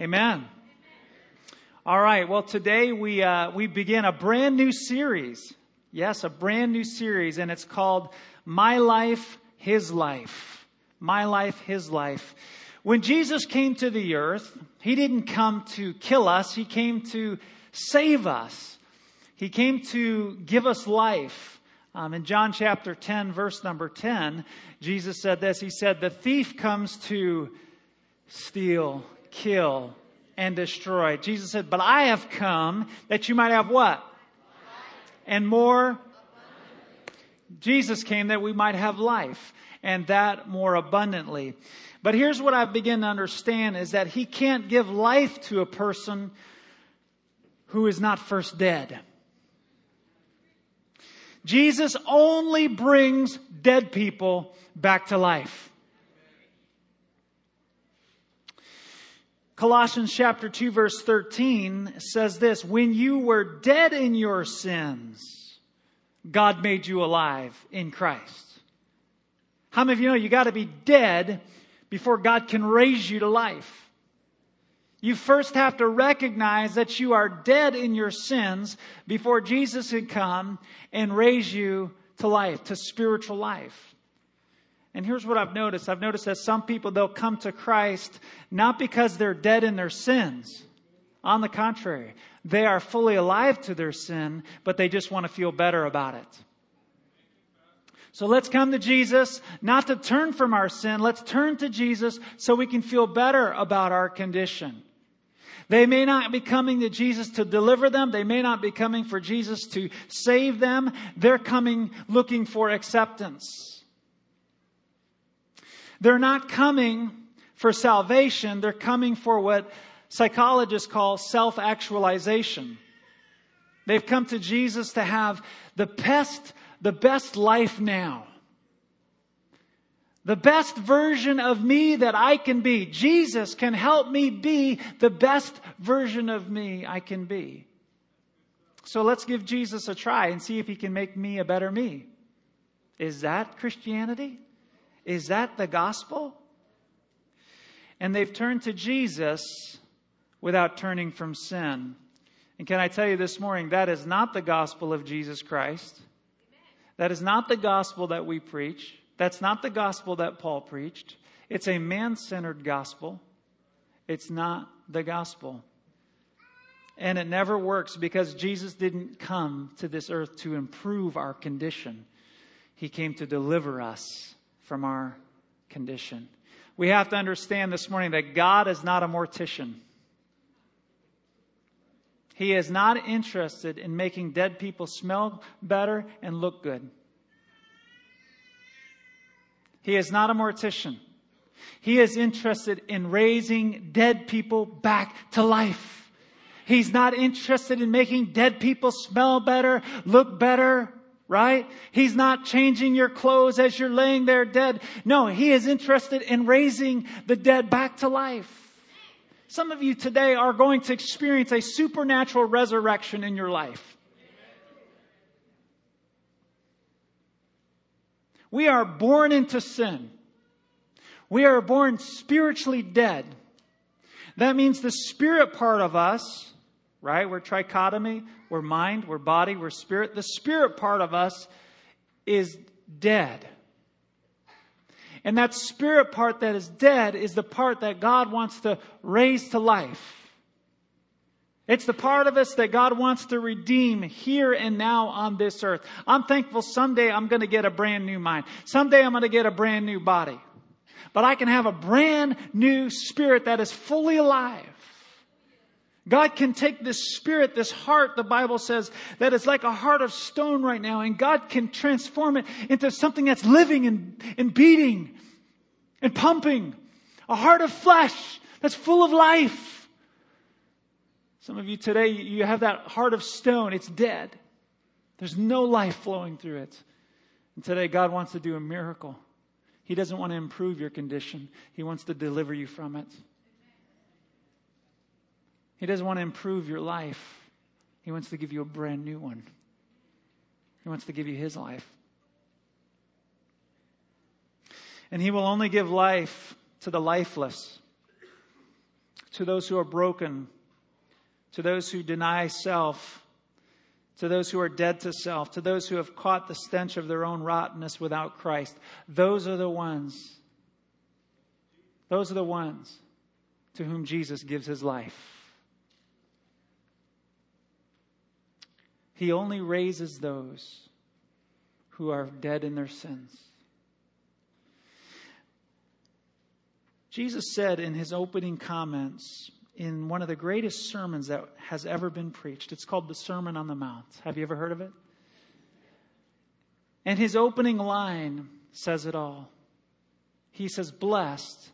Amen. All right. Well, today we uh, we begin a brand new series. Yes, a brand new series, and it's called "My Life, His Life." My life, His life. When Jesus came to the earth, He didn't come to kill us. He came to save us. He came to give us life. Um, in John chapter 10, verse number 10, Jesus said this. He said, The thief comes to steal, kill, and destroy. Jesus said, But I have come that you might have what? And more. Jesus came that we might have life and that more abundantly. But here's what I begin to understand is that he can't give life to a person who is not first dead. Jesus only brings dead people back to life. Colossians chapter 2 verse 13 says this, when you were dead in your sins, God made you alive in Christ. How many of you know you gotta be dead before God can raise you to life? You first have to recognize that you are dead in your sins before Jesus can come and raise you to life, to spiritual life. And here's what I've noticed. I've noticed that some people, they'll come to Christ not because they're dead in their sins. On the contrary, they are fully alive to their sin, but they just want to feel better about it. So let's come to Jesus, not to turn from our sin. Let's turn to Jesus so we can feel better about our condition. They may not be coming to Jesus to deliver them. They may not be coming for Jesus to save them. They're coming looking for acceptance. They're not coming for salvation. They're coming for what psychologists call self-actualization. They've come to Jesus to have the best, the best life now. The best version of me that I can be. Jesus can help me be the best version of me I can be. So let's give Jesus a try and see if he can make me a better me. Is that Christianity? Is that the gospel? And they've turned to Jesus without turning from sin. And can I tell you this morning, that is not the gospel of Jesus Christ. That is not the gospel that we preach. That's not the gospel that Paul preached. It's a man centered gospel. It's not the gospel. And it never works because Jesus didn't come to this earth to improve our condition. He came to deliver us from our condition. We have to understand this morning that God is not a mortician. He is not interested in making dead people smell better and look good. He is not a mortician. He is interested in raising dead people back to life. He's not interested in making dead people smell better, look better, right? He's not changing your clothes as you're laying there dead. No, He is interested in raising the dead back to life. Some of you today are going to experience a supernatural resurrection in your life. We are born into sin. We are born spiritually dead. That means the spirit part of us right? We're trichotomy, we're mind, we're body, we're spirit. The spirit part of us is dead. And that spirit part that is dead is the part that God wants to raise to life. It's the part of us that God wants to redeem here and now on this earth. I'm thankful someday I'm going to get a brand new mind. Someday I'm going to get a brand new body. But I can have a brand new spirit that is fully alive. God can take this spirit, this heart, the Bible says, that is like a heart of stone right now, and God can transform it into something that's living and, and beating and pumping. A heart of flesh that's full of life. Some of you today, you have that heart of stone. It's dead. There's no life flowing through it. And today, God wants to do a miracle. He doesn't want to improve your condition. He wants to deliver you from it. He doesn't want to improve your life. He wants to give you a brand new one. He wants to give you His life. And He will only give life to the lifeless, to those who are broken, to those who deny self, to those who are dead to self, to those who have caught the stench of their own rottenness without Christ. Those are the ones. Those are the ones to whom Jesus gives his life. He only raises those who are dead in their sins. Jesus said in his opening comments in one of the greatest sermons that has ever been preached, it's called the Sermon on the Mount. Have you ever heard of it? And his opening line says it all. He says, Blessed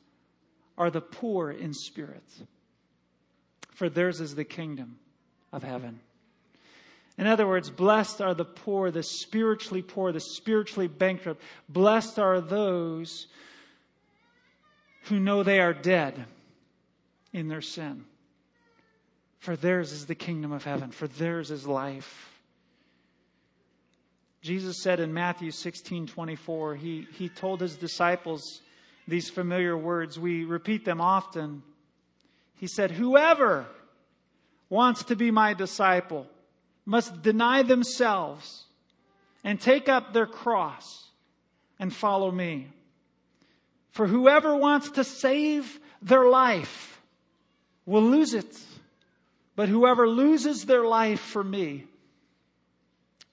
are the poor in spirit, for theirs is the kingdom of heaven. In other words, blessed are the poor, the spiritually poor, the spiritually bankrupt. Blessed are those who know they are dead in their sin. For theirs is the kingdom of heaven, for theirs is life. Jesus said in Matthew 16 24, he, he told his disciples these familiar words. We repeat them often. He said, Whoever wants to be my disciple must deny themselves and take up their cross and follow me. For whoever wants to save their life will lose it. But whoever loses their life for me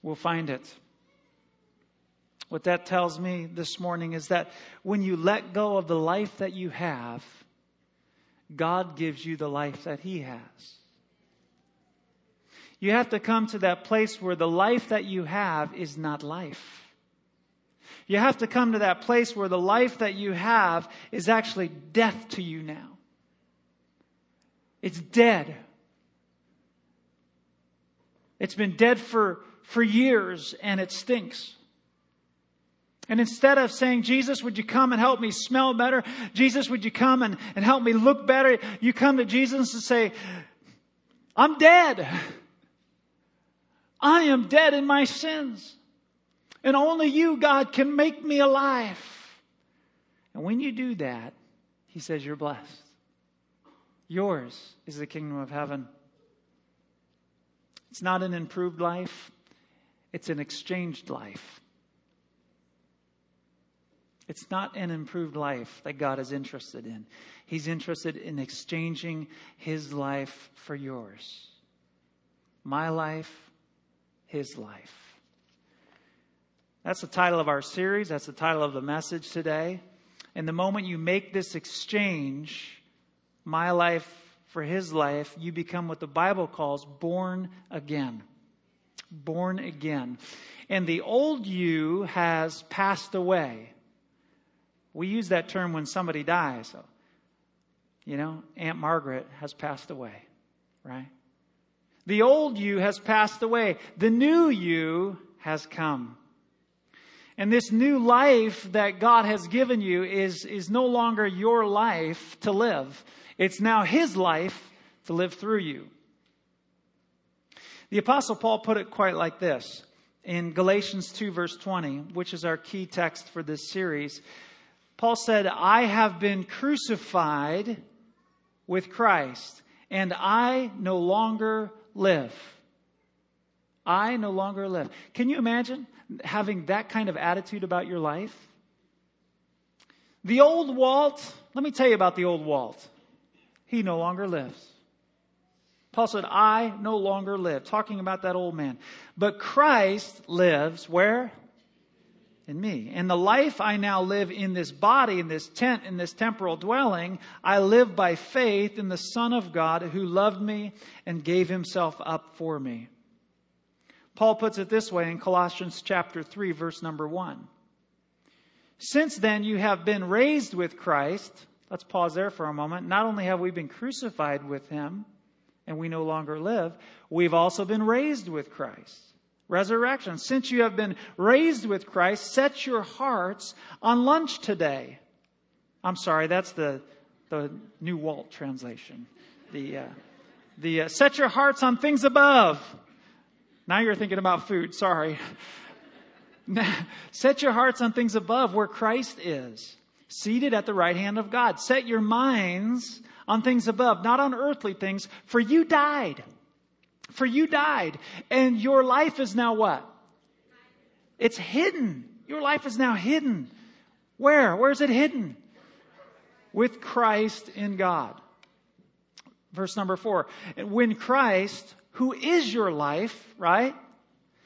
will find it. What that tells me this morning is that when you let go of the life that you have, God gives you the life that He has. You have to come to that place where the life that you have is not life. You have to come to that place where the life that you have is actually death to you now. It's dead. It's been dead for, for years and it stinks. And instead of saying, Jesus, would you come and help me smell better? Jesus, would you come and, and help me look better? You come to Jesus and say, I'm dead. I am dead in my sins. And only you, God, can make me alive. And when you do that, he says, You're blessed. Yours is the kingdom of heaven. It's not an improved life, it's an exchanged life. It's not an improved life that God is interested in. He's interested in exchanging His life for yours. My life, His life. That's the title of our series. That's the title of the message today. And the moment you make this exchange, my life for his life, you become what the Bible calls born again. Born again. And the old you has passed away. We use that term when somebody dies. You know, Aunt Margaret has passed away, right? The old you has passed away. The new you has come. And this new life that God has given you is, is no longer your life to live. It's now His life to live through you. The apostle Paul put it quite like this in Galatians 2 verse 20, which is our key text for this series. Paul said, I have been crucified with Christ and I no longer live. I no longer live. Can you imagine? having that kind of attitude about your life? The old Walt, let me tell you about the old Walt. He no longer lives. Paul said, I no longer live, talking about that old man. But Christ lives where? In me. And the life I now live in this body, in this tent, in this temporal dwelling, I live by faith in the Son of God who loved me and gave himself up for me. Paul puts it this way in Colossians chapter 3 verse number 1. Since then you have been raised with Christ. Let's pause there for a moment. Not only have we been crucified with him and we no longer live, we've also been raised with Christ. Resurrection. Since you have been raised with Christ, set your hearts on lunch today. I'm sorry, that's the, the New Walt translation. The, uh, the uh, set your hearts on things above now you're thinking about food. Sorry. Set your hearts on things above where Christ is, seated at the right hand of God. Set your minds on things above, not on earthly things, for you died. For you died. And your life is now what? It's hidden. Your life is now hidden. Where? Where is it hidden? With Christ in God. Verse number four. When Christ, who is your life, right?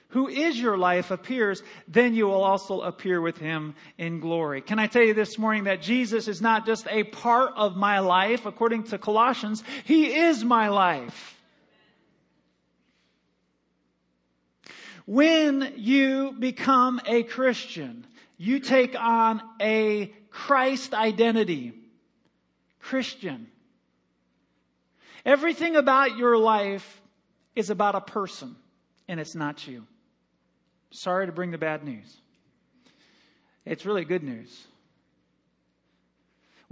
Who is your life appears, then you will also appear with him in glory. Can I tell you this morning that Jesus is not just a part of my life, according to Colossians, he is my life. When you become a Christian, you take on a Christ identity. Christian. Everything about your life is about a person, and it's not you. Sorry to bring the bad news. It's really good news.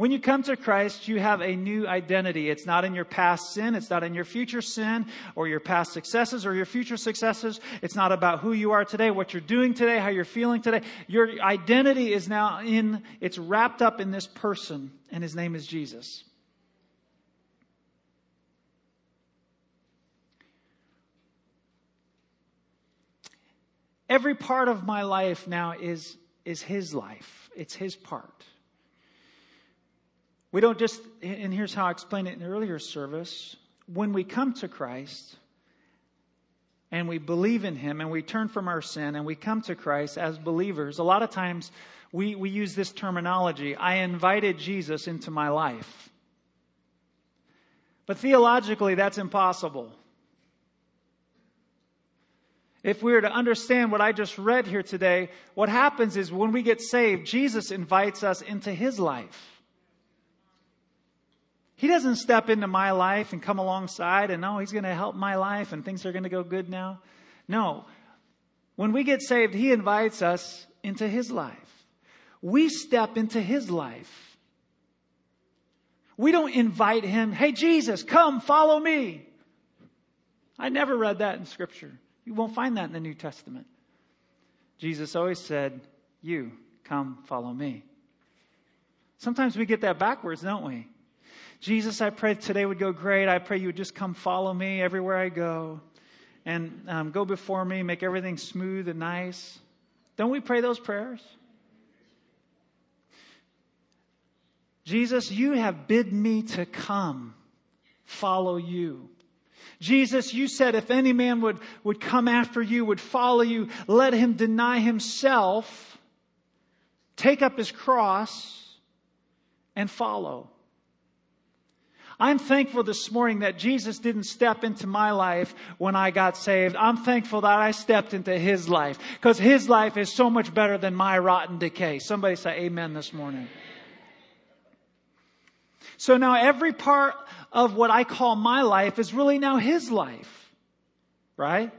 When you come to Christ, you have a new identity. It's not in your past sin. It's not in your future sin or your past successes or your future successes. It's not about who you are today, what you're doing today, how you're feeling today. Your identity is now in, it's wrapped up in this person, and his name is Jesus. Every part of my life now is, is his life. It's his part. We don't just, and here's how I explained it in earlier service. When we come to Christ and we believe in Him and we turn from our sin and we come to Christ as believers, a lot of times we, we use this terminology I invited Jesus into my life. But theologically, that's impossible. If we were to understand what I just read here today, what happens is when we get saved, Jesus invites us into His life. He doesn't step into my life and come alongside and, oh, he's going to help my life and things are going to go good now. No. When we get saved, he invites us into his life. We step into his life. We don't invite him, hey, Jesus, come, follow me. I never read that in scripture. You won't find that in the New Testament. Jesus always said, you, come, follow me. Sometimes we get that backwards, don't we? Jesus, I pray today would go great. I pray you would just come follow me everywhere I go and um, go before me, make everything smooth and nice. Don't we pray those prayers? Jesus, you have bid me to come follow you. Jesus, you said if any man would, would come after you, would follow you, let him deny himself, take up his cross, and follow. I'm thankful this morning that Jesus didn't step into my life when I got saved. I'm thankful that I stepped into His life because His life is so much better than my rotten decay. Somebody say amen this morning. So now every part of what I call my life is really now His life. Right?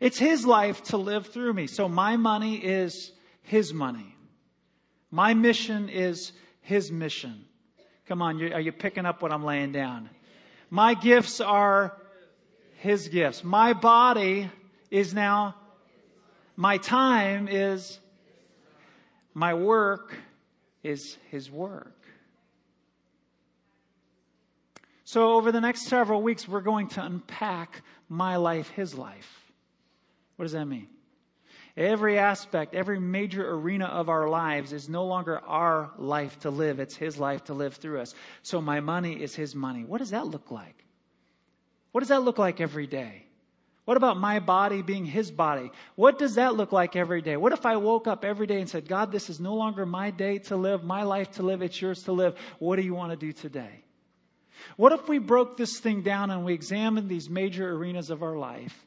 It's His life to live through me. So my money is His money. My mission is His mission. Come on, are you picking up what I'm laying down? My gifts are His gifts. My body is now, my time is, my work is His work. So, over the next several weeks, we're going to unpack my life, His life. What does that mean? Every aspect, every major arena of our lives is no longer our life to live. It's His life to live through us. So my money is His money. What does that look like? What does that look like every day? What about my body being His body? What does that look like every day? What if I woke up every day and said, God, this is no longer my day to live, my life to live, it's yours to live. What do you want to do today? What if we broke this thing down and we examined these major arenas of our life,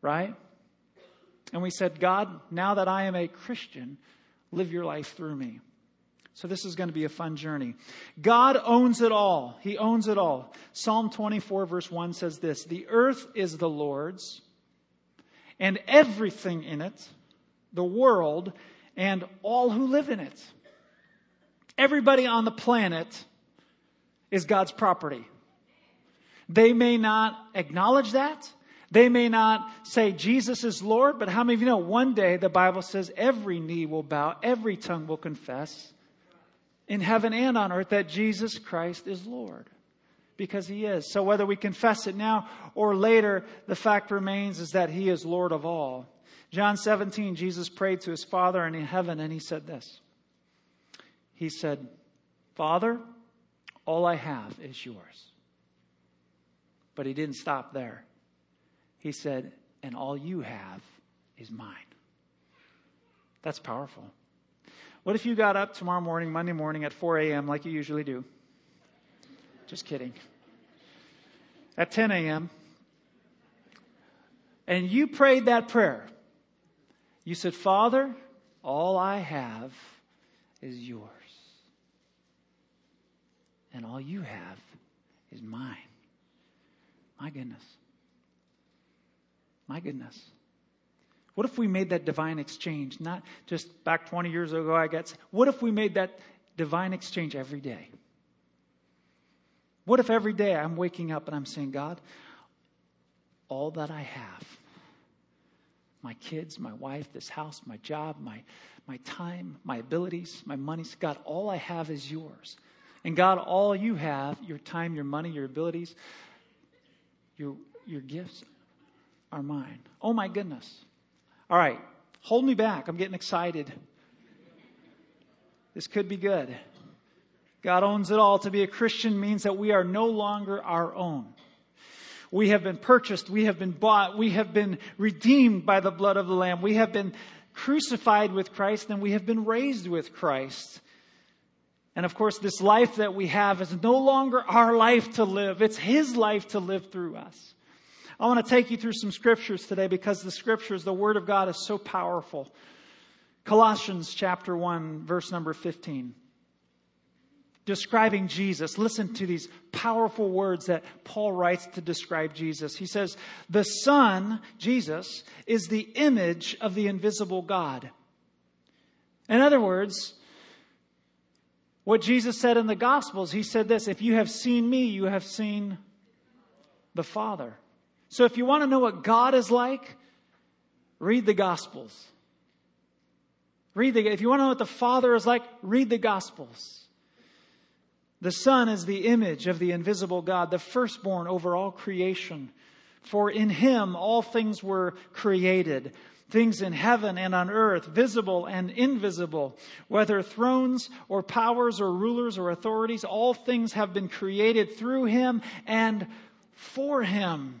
right? And we said, God, now that I am a Christian, live your life through me. So this is going to be a fun journey. God owns it all. He owns it all. Psalm 24 verse 1 says this, the earth is the Lord's and everything in it, the world and all who live in it. Everybody on the planet is God's property. They may not acknowledge that. They may not say Jesus is Lord, but how many of you know one day the Bible says every knee will bow, every tongue will confess in heaven and on earth that Jesus Christ is Lord. Because he is. So whether we confess it now or later, the fact remains is that he is Lord of all. John 17, Jesus prayed to his Father in heaven and he said this. He said, Father, all I have is yours. But he didn't stop there. He said, and all you have is mine. That's powerful. What if you got up tomorrow morning, Monday morning at 4 a.m., like you usually do? Just kidding. At 10 a.m., and you prayed that prayer. You said, Father, all I have is yours. And all you have is mine. My goodness. My goodness. What if we made that divine exchange, not just back 20 years ago, I guess. What if we made that divine exchange every day? What if every day I'm waking up and I'm saying, God, all that I have, my kids, my wife, this house, my job, my, my time, my abilities, my money, God, all I have is yours. And God, all you have, your time, your money, your abilities, your, your gifts, are mine. Oh my goodness. All right, hold me back. I'm getting excited. This could be good. God owns it all. To be a Christian means that we are no longer our own. We have been purchased. We have been bought. We have been redeemed by the blood of the Lamb. We have been crucified with Christ and we have been raised with Christ. And of course, this life that we have is no longer our life to live. It's His life to live through us. I want to take you through some scriptures today because the scriptures, the Word of God is so powerful. Colossians chapter 1, verse number 15. Describing Jesus. Listen to these powerful words that Paul writes to describe Jesus. He says, The Son, Jesus, is the image of the invisible God. In other words, what Jesus said in the Gospels, he said this If you have seen me, you have seen the Father. So if you want to know what God is like, read the Gospels. Read the, if you want to know what the Father is like, read the Gospels. The Son is the image of the invisible God, the firstborn over all creation. For in him all things were created, things in heaven and on earth, visible and invisible, whether thrones or powers or rulers or authorities, all things have been created through him and for him.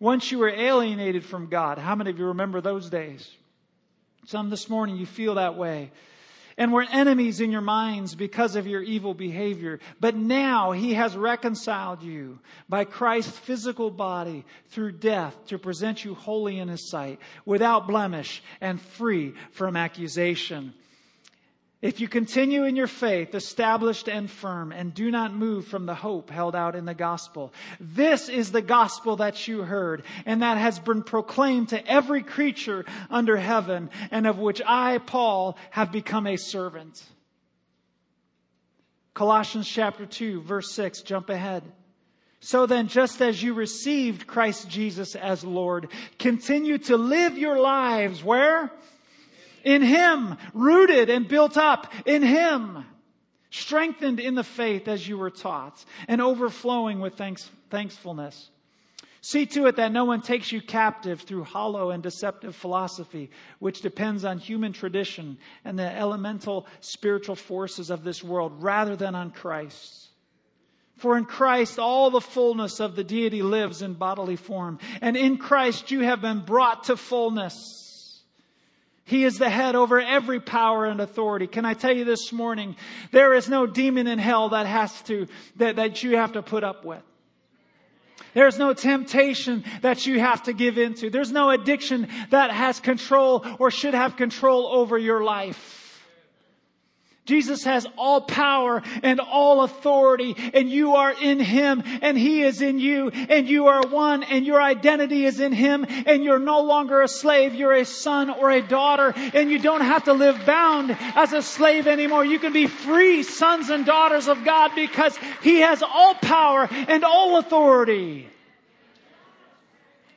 Once you were alienated from God. How many of you remember those days? Some this morning you feel that way. And were enemies in your minds because of your evil behavior. But now he has reconciled you by Christ's physical body through death to present you holy in his sight, without blemish and free from accusation. If you continue in your faith, established and firm, and do not move from the hope held out in the gospel. This is the gospel that you heard, and that has been proclaimed to every creature under heaven, and of which I, Paul, have become a servant. Colossians chapter 2, verse 6, jump ahead. So then, just as you received Christ Jesus as Lord, continue to live your lives where? In Him, rooted and built up in Him, strengthened in the faith as you were taught, and overflowing with thanks, thankfulness. See to it that no one takes you captive through hollow and deceptive philosophy, which depends on human tradition and the elemental spiritual forces of this world, rather than on Christ. For in Christ all the fullness of the deity lives in bodily form, and in Christ you have been brought to fullness. He is the head over every power and authority. Can I tell you this morning, there is no demon in hell that has to, that, that you have to put up with. There's no temptation that you have to give into. There's no addiction that has control or should have control over your life. Jesus has all power and all authority and you are in Him and He is in you and you are one and your identity is in Him and you're no longer a slave. You're a son or a daughter and you don't have to live bound as a slave anymore. You can be free sons and daughters of God because He has all power and all authority.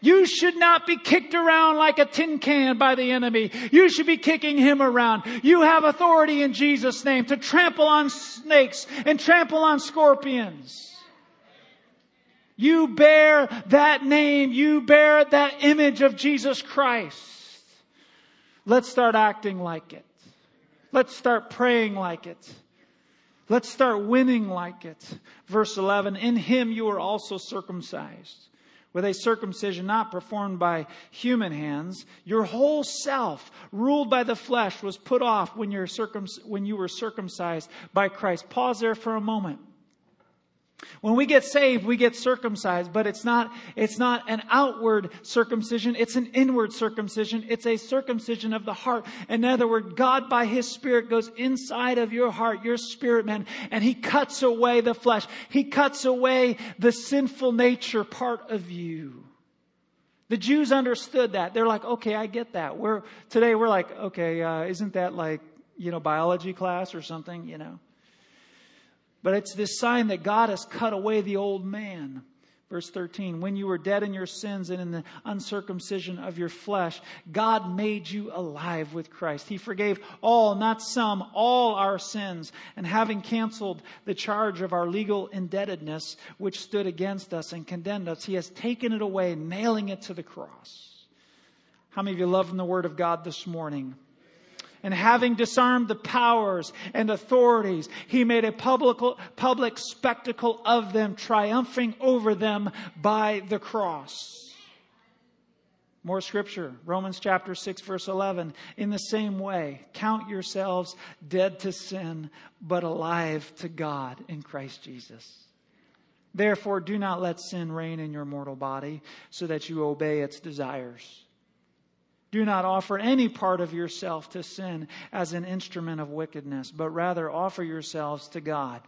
You should not be kicked around like a tin can by the enemy. You should be kicking him around. You have authority in Jesus' name to trample on snakes and trample on scorpions. You bear that name. You bear that image of Jesus Christ. Let's start acting like it. Let's start praying like it. Let's start winning like it. Verse 11, in him you are also circumcised with a circumcision not performed by human hands. Your whole self, ruled by the flesh, was put off when, circum- when you were circumcised by Christ. Pause there for a moment. When we get saved, we get circumcised, but it's not, it's not an outward circumcision. It's an inward circumcision. It's a circumcision of the heart. In other words, God by His Spirit goes inside of your heart, your spirit man, and He cuts away the flesh. He cuts away the sinful nature part of you. The Jews understood that. They're like, okay, I get that. We're, today we're like, okay, uh, isn't that like, you know, biology class or something, you know? But it's this sign that God has cut away the old man. Verse 13, when you were dead in your sins and in the uncircumcision of your flesh, God made you alive with Christ. He forgave all, not some, all our sins. And having canceled the charge of our legal indebtedness, which stood against us and condemned us, He has taken it away, nailing it to the cross. How many of you love the Word of God this morning? And having disarmed the powers and authorities, he made a public, public spectacle of them, triumphing over them by the cross. More scripture, Romans chapter 6 verse 11. In the same way, count yourselves dead to sin, but alive to God in Christ Jesus. Therefore, do not let sin reign in your mortal body so that you obey its desires. Do not offer any part of yourself to sin as an instrument of wickedness, but rather offer yourselves to God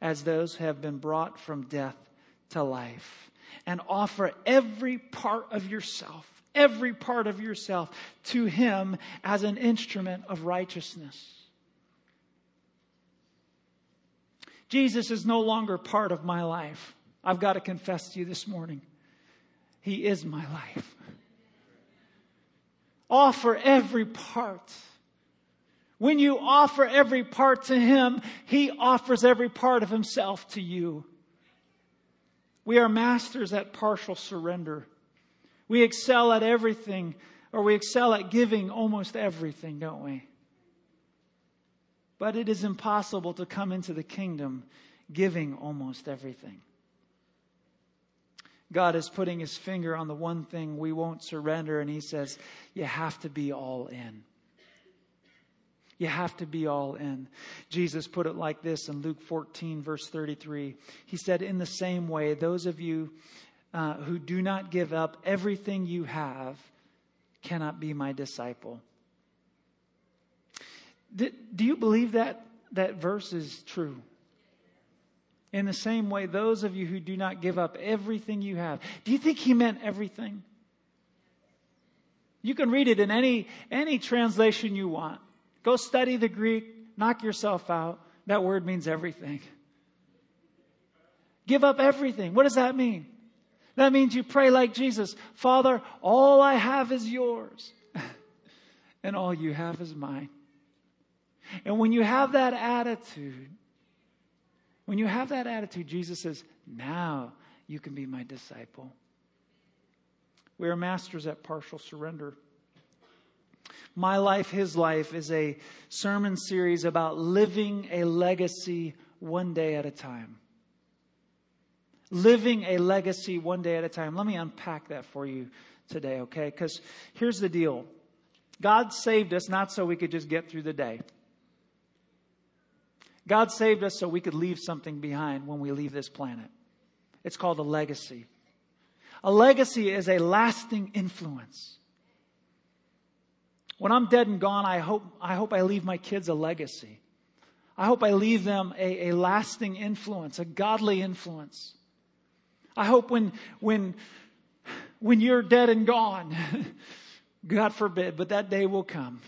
as those who have been brought from death to life. And offer every part of yourself, every part of yourself to Him as an instrument of righteousness. Jesus is no longer part of my life. I've got to confess to you this morning. He is my life. Offer every part. When you offer every part to Him, He offers every part of Himself to you. We are masters at partial surrender. We excel at everything, or we excel at giving almost everything, don't we? But it is impossible to come into the kingdom giving almost everything. God is putting his finger on the one thing we won't surrender, and he says, You have to be all in. You have to be all in. Jesus put it like this in Luke 14, verse 33. He said, In the same way, those of you uh, who do not give up everything you have cannot be my disciple. Do, do you believe that that verse is true? In the same way, those of you who do not give up everything you have. Do you think he meant everything? You can read it in any, any translation you want. Go study the Greek, knock yourself out. That word means everything. Give up everything. What does that mean? That means you pray like Jesus Father, all I have is yours, and all you have is mine. And when you have that attitude, when you have that attitude, Jesus says, Now you can be my disciple. We are masters at partial surrender. My Life, His Life is a sermon series about living a legacy one day at a time. Living a legacy one day at a time. Let me unpack that for you today, okay? Because here's the deal God saved us not so we could just get through the day. God saved us so we could leave something behind when we leave this planet. It's called a legacy. A legacy is a lasting influence. When I'm dead and gone, I hope, I hope I leave my kids a legacy. I hope I leave them a, a lasting influence, a godly influence. I hope when, when, when you're dead and gone, God forbid, but that day will come.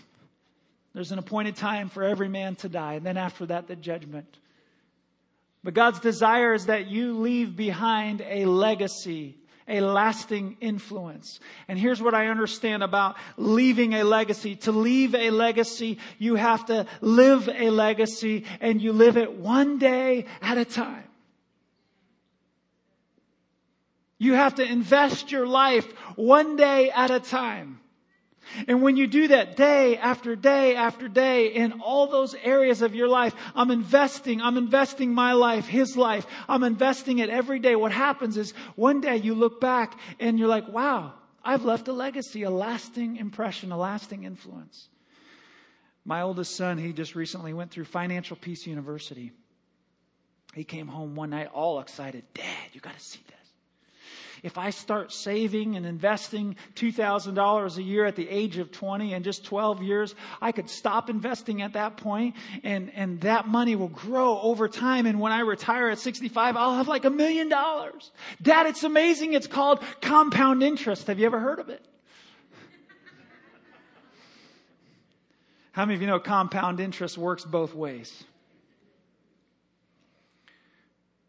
There's an appointed time for every man to die, and then after that, the judgment. But God's desire is that you leave behind a legacy, a lasting influence. And here's what I understand about leaving a legacy. To leave a legacy, you have to live a legacy, and you live it one day at a time. You have to invest your life one day at a time. And when you do that day after day after day in all those areas of your life, I'm investing, I'm investing my life, his life. I'm investing it every day. What happens is one day you look back and you're like, wow, I've left a legacy, a lasting impression, a lasting influence. My oldest son, he just recently went through Financial Peace University. He came home one night all excited. Dad, you got to see this if I start saving and investing $2,000 a year at the age of 20 and just 12 years, I could stop investing at that point and, and that money will grow over time. And when I retire at 65, I'll have like a million dollars. Dad, it's amazing. It's called compound interest. Have you ever heard of it? How many of you know compound interest works both ways?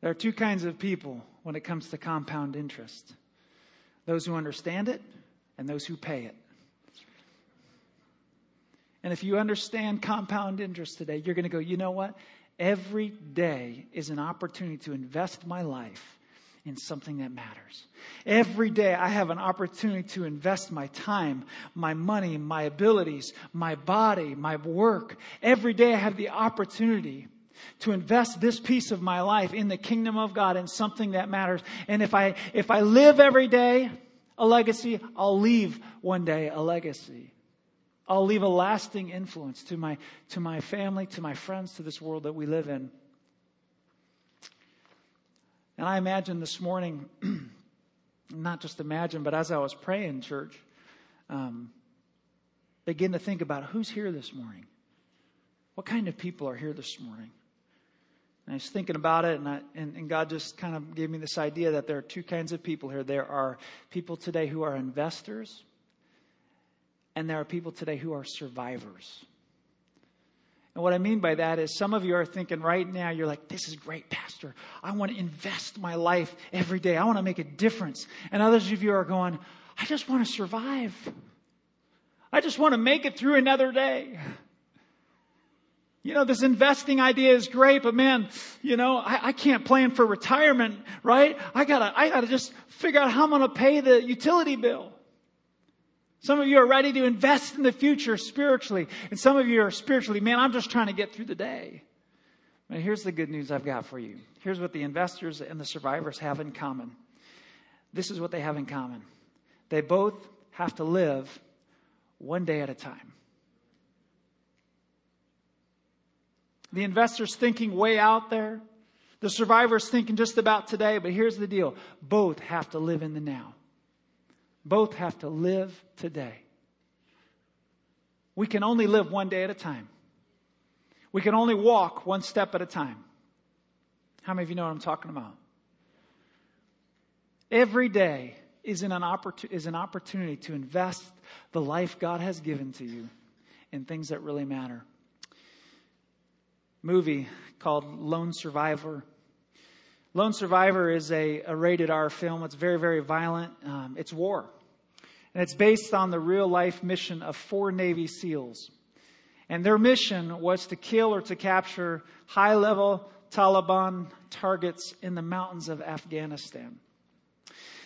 There are two kinds of people when it comes to compound interest those who understand it and those who pay it. And if you understand compound interest today, you're going to go, you know what? Every day is an opportunity to invest my life in something that matters. Every day I have an opportunity to invest my time, my money, my abilities, my body, my work. Every day I have the opportunity to invest this piece of my life in the kingdom of God in something that matters. And if I, if I live every day a legacy, I'll leave one day a legacy. I'll leave a lasting influence to my, to my family, to my friends, to this world that we live in. And I imagine this morning, not just imagine, but as I was praying, church, um, begin to think about who's here this morning. What kind of people are here this morning? And I was thinking about it, and, I, and, and, God just kind of gave me this idea that there are two kinds of people here. There are people today who are investors, and there are people today who are survivors. And what I mean by that is some of you are thinking right now, you're like, this is great, Pastor. I want to invest my life every day, I want to make a difference. And others of you are going, I just want to survive. I just want to make it through another day. You know, this investing idea is great, but man, you know, I, I, can't plan for retirement, right? I gotta, I gotta just figure out how I'm gonna pay the utility bill. Some of you are ready to invest in the future spiritually, and some of you are spiritually, man, I'm just trying to get through the day. But here's the good news I've got for you. Here's what the investors and the survivors have in common. This is what they have in common. They both have to live one day at a time. The investor's thinking way out there. The survivor's thinking just about today, but here's the deal. Both have to live in the now. Both have to live today. We can only live one day at a time. We can only walk one step at a time. How many of you know what I'm talking about? Every day is, an, is an opportunity to invest the life God has given to you in things that really matter movie called Lone Survivor. Lone Survivor is a, a rated R film. It's very, very violent. Um, it's war. And it's based on the real life mission of four Navy SEALs. And their mission was to kill or to capture high level Taliban targets in the mountains of Afghanistan.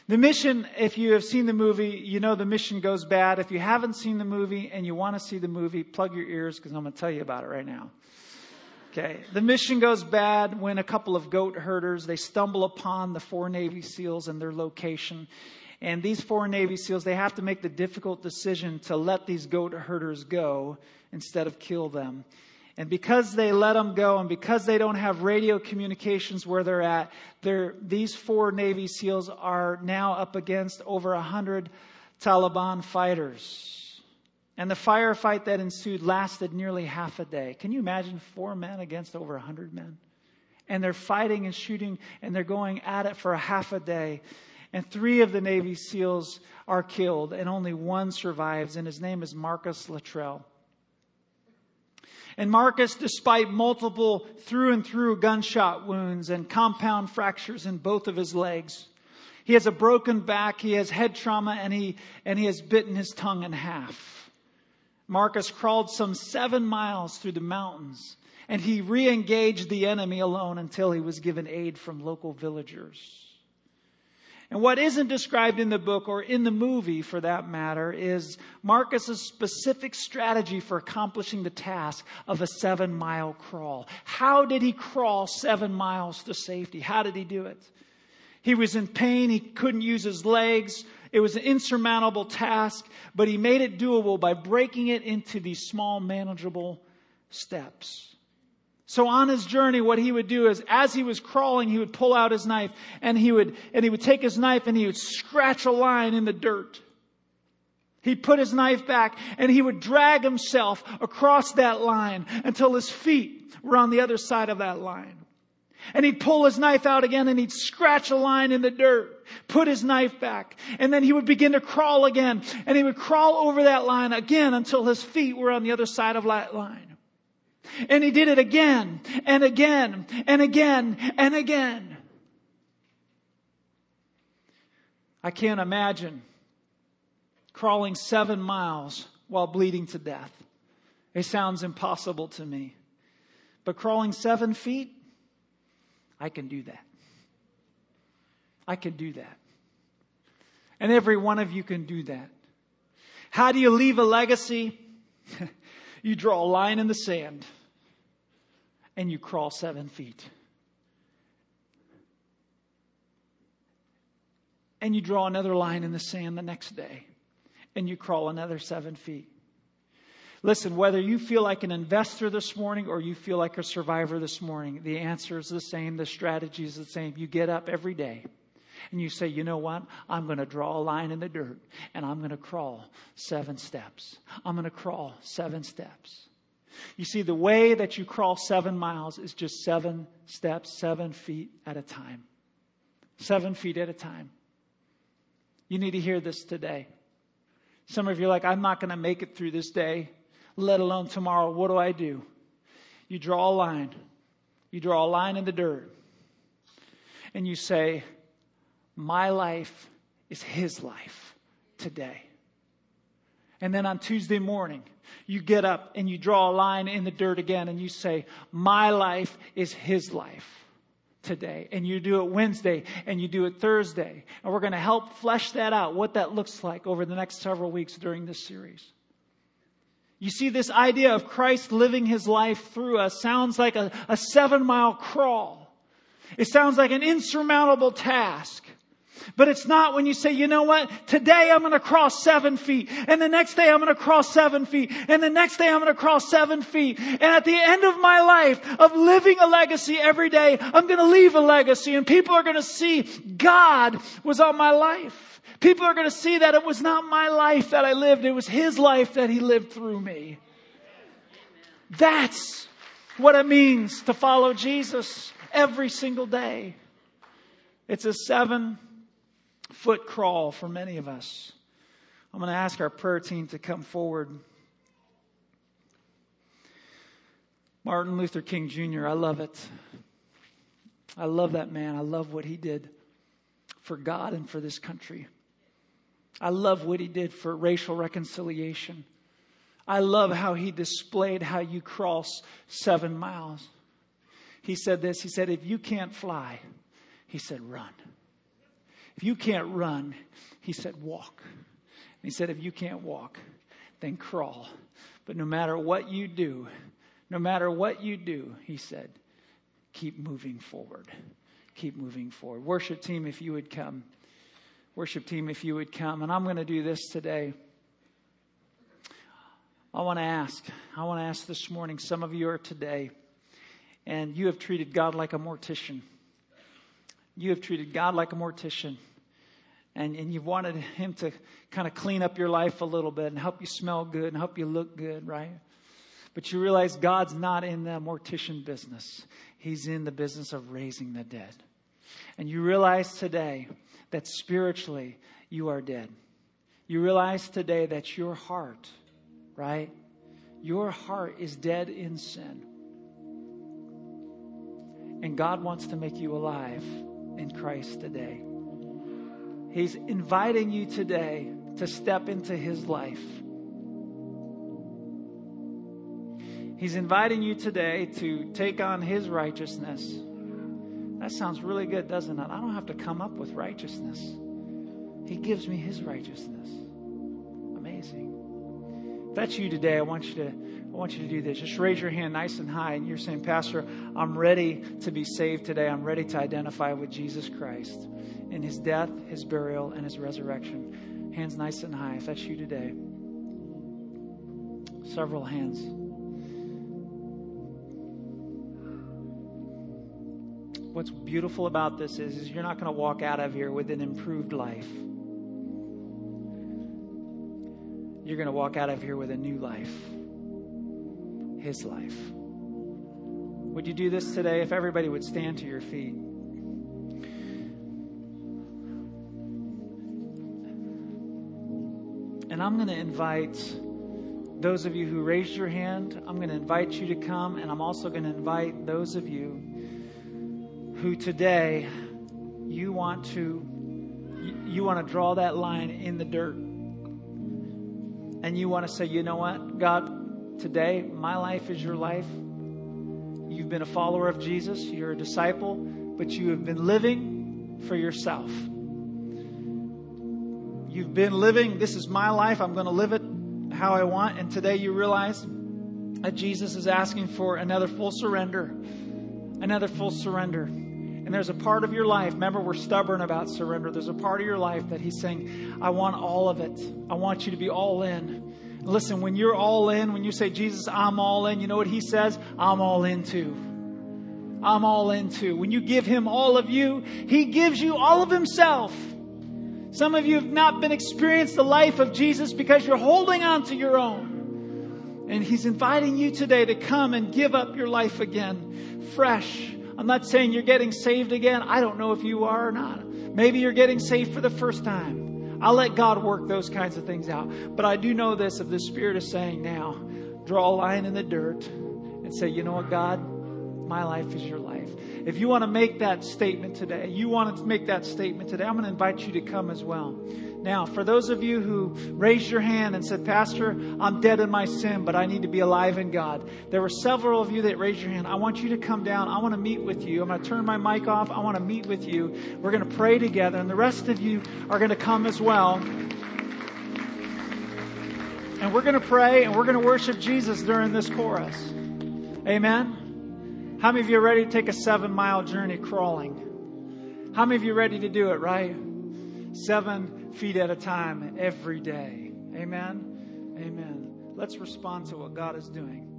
The mission, if you have seen the movie, you know the mission goes bad. If you haven't seen the movie and you want to see the movie, plug your ears because I'm going to tell you about it right now. Okay. The mission goes bad when a couple of goat herders, they stumble upon the four Navy SEALs and their location. And these four Navy SEALs, they have to make the difficult decision to let these goat herders go instead of kill them. And because they let them go and because they don't have radio communications where they're at, they're, these four Navy SEALs are now up against over a hundred Taliban fighters. And the firefight that ensued lasted nearly half a day. Can you imagine four men against over a hundred men? And they're fighting and shooting and they're going at it for a half a day. And three of the Navy SEALs are killed and only one survives and his name is Marcus Luttrell. And Marcus, despite multiple through and through gunshot wounds and compound fractures in both of his legs, he has a broken back, he has head trauma, and he, and he has bitten his tongue in half. Marcus crawled some seven miles through the mountains, and he re engaged the enemy alone until he was given aid from local villagers. And what isn't described in the book or in the movie for that matter is Marcus's specific strategy for accomplishing the task of a seven mile crawl. How did he crawl seven miles to safety? How did he do it? He was in pain. He couldn't use his legs. It was an insurmountable task, but he made it doable by breaking it into these small, manageable steps. So on his journey, what he would do is, as he was crawling, he would pull out his knife and he would, and he would take his knife and he would scratch a line in the dirt. He'd put his knife back and he would drag himself across that line until his feet were on the other side of that line. And he'd pull his knife out again and he'd scratch a line in the dirt, put his knife back, and then he would begin to crawl again and he would crawl over that line again until his feet were on the other side of that line. And he did it again and again and again and again. I can't imagine crawling seven miles while bleeding to death. It sounds impossible to me. But crawling seven feet, I can do that. I can do that. And every one of you can do that. How do you leave a legacy? you draw a line in the sand and you crawl seven feet. And you draw another line in the sand the next day and you crawl another seven feet. Listen, whether you feel like an investor this morning or you feel like a survivor this morning, the answer is the same. The strategy is the same. You get up every day and you say, you know what? I'm going to draw a line in the dirt and I'm going to crawl seven steps. I'm going to crawl seven steps. You see, the way that you crawl seven miles is just seven steps, seven feet at a time. Seven feet at a time. You need to hear this today. Some of you are like, I'm not going to make it through this day, let alone tomorrow. What do I do? You draw a line. You draw a line in the dirt. And you say, My life is his life today. And then on Tuesday morning, you get up and you draw a line in the dirt again and you say, My life is his life today. And you do it Wednesday and you do it Thursday. And we're going to help flesh that out, what that looks like over the next several weeks during this series. You see, this idea of Christ living his life through us sounds like a, a seven mile crawl. It sounds like an insurmountable task. But it's not when you say, you know what? Today I'm going to cross seven feet. And the next day I'm going to cross seven feet. And the next day I'm going to cross seven feet. And at the end of my life of living a legacy every day, I'm going to leave a legacy and people are going to see God was on my life. People are going to see that it was not my life that I lived. It was His life that He lived through me. That's what it means to follow Jesus every single day. It's a seven foot crawl for many of us. I'm going to ask our prayer team to come forward. Martin Luther King Jr., I love it. I love that man. I love what he did for God and for this country. I love what he did for racial reconciliation. I love how he displayed how you cross seven miles. He said this He said, If you can't fly, he said, run. If you can't run, he said, walk. And he said, if you can't walk, then crawl. But no matter what you do, no matter what you do, he said, keep moving forward. Keep moving forward. Worship team, if you would come. Worship team, if you would come. And I'm going to do this today. I want to ask, I want to ask this morning, some of you are today, and you have treated God like a mortician. You have treated God like a mortician. and, and you've wanted Him to kind of clean up your life a little bit and help you smell good and help you look good, right? But you realize God's not in the mortician business. He's in the business of raising the dead. And you realize today that spiritually you are dead. You realize today that your heart, right? Your heart is dead in sin. And God wants to make you alive in Christ today. He's inviting you today to step into His life. He's inviting you today to take on His righteousness. That sounds really good, doesn't it? I don't have to come up with righteousness. He gives me His righteousness. Amazing. If that's you today, I want you to I want you to do this. Just raise your hand nice and high, and you're saying, Pastor, I'm ready to be saved today. I'm ready to identify with Jesus Christ in his death, his burial, and his resurrection. Hands nice and high if that's you today. Several hands. What's beautiful about this is, is you're not going to walk out of here with an improved life. You're going to walk out of here with a new life his life. Would you do this today if everybody would stand to your feet? And I'm going to invite those of you who raised your hand, I'm going to invite you to come, and I'm also going to invite those of you who today you want to you want to draw that line in the dirt. And you want to say, you know what? God, today my life is your life. You've been a follower of Jesus, you're a disciple, but you have been living for yourself. You've been living, this is my life, I'm going to live it how I want. And today you realize that Jesus is asking for another full surrender. Another full surrender. And there's a part of your life, remember, we're stubborn about surrender. There's a part of your life that He's saying, I want all of it. I want you to be all in. Listen, when you're all in, when you say, Jesus, I'm all in, you know what He says? I'm all in too. I'm all in too. When you give Him all of you, He gives you all of Himself. Some of you have not been experienced the life of Jesus because you're holding on to your own. And He's inviting you today to come and give up your life again, fresh. I'm not saying you're getting saved again. I don't know if you are or not. Maybe you're getting saved for the first time. I'll let God work those kinds of things out. But I do know this if the Spirit is saying now, draw a line in the dirt and say, you know what, God, my life is your life. If you want to make that statement today, you want to make that statement today, I'm going to invite you to come as well. Now, for those of you who raised your hand and said, Pastor, I'm dead in my sin, but I need to be alive in God. There were several of you that raised your hand. I want you to come down. I want to meet with you. I'm going to turn my mic off. I want to meet with you. We're going to pray together, and the rest of you are going to come as well. And we're going to pray and we're going to worship Jesus during this chorus. Amen. How many of you are ready to take a seven mile journey crawling? How many of you are ready to do it, right? Seven feet at a time every day. Amen. Amen. Let's respond to what God is doing.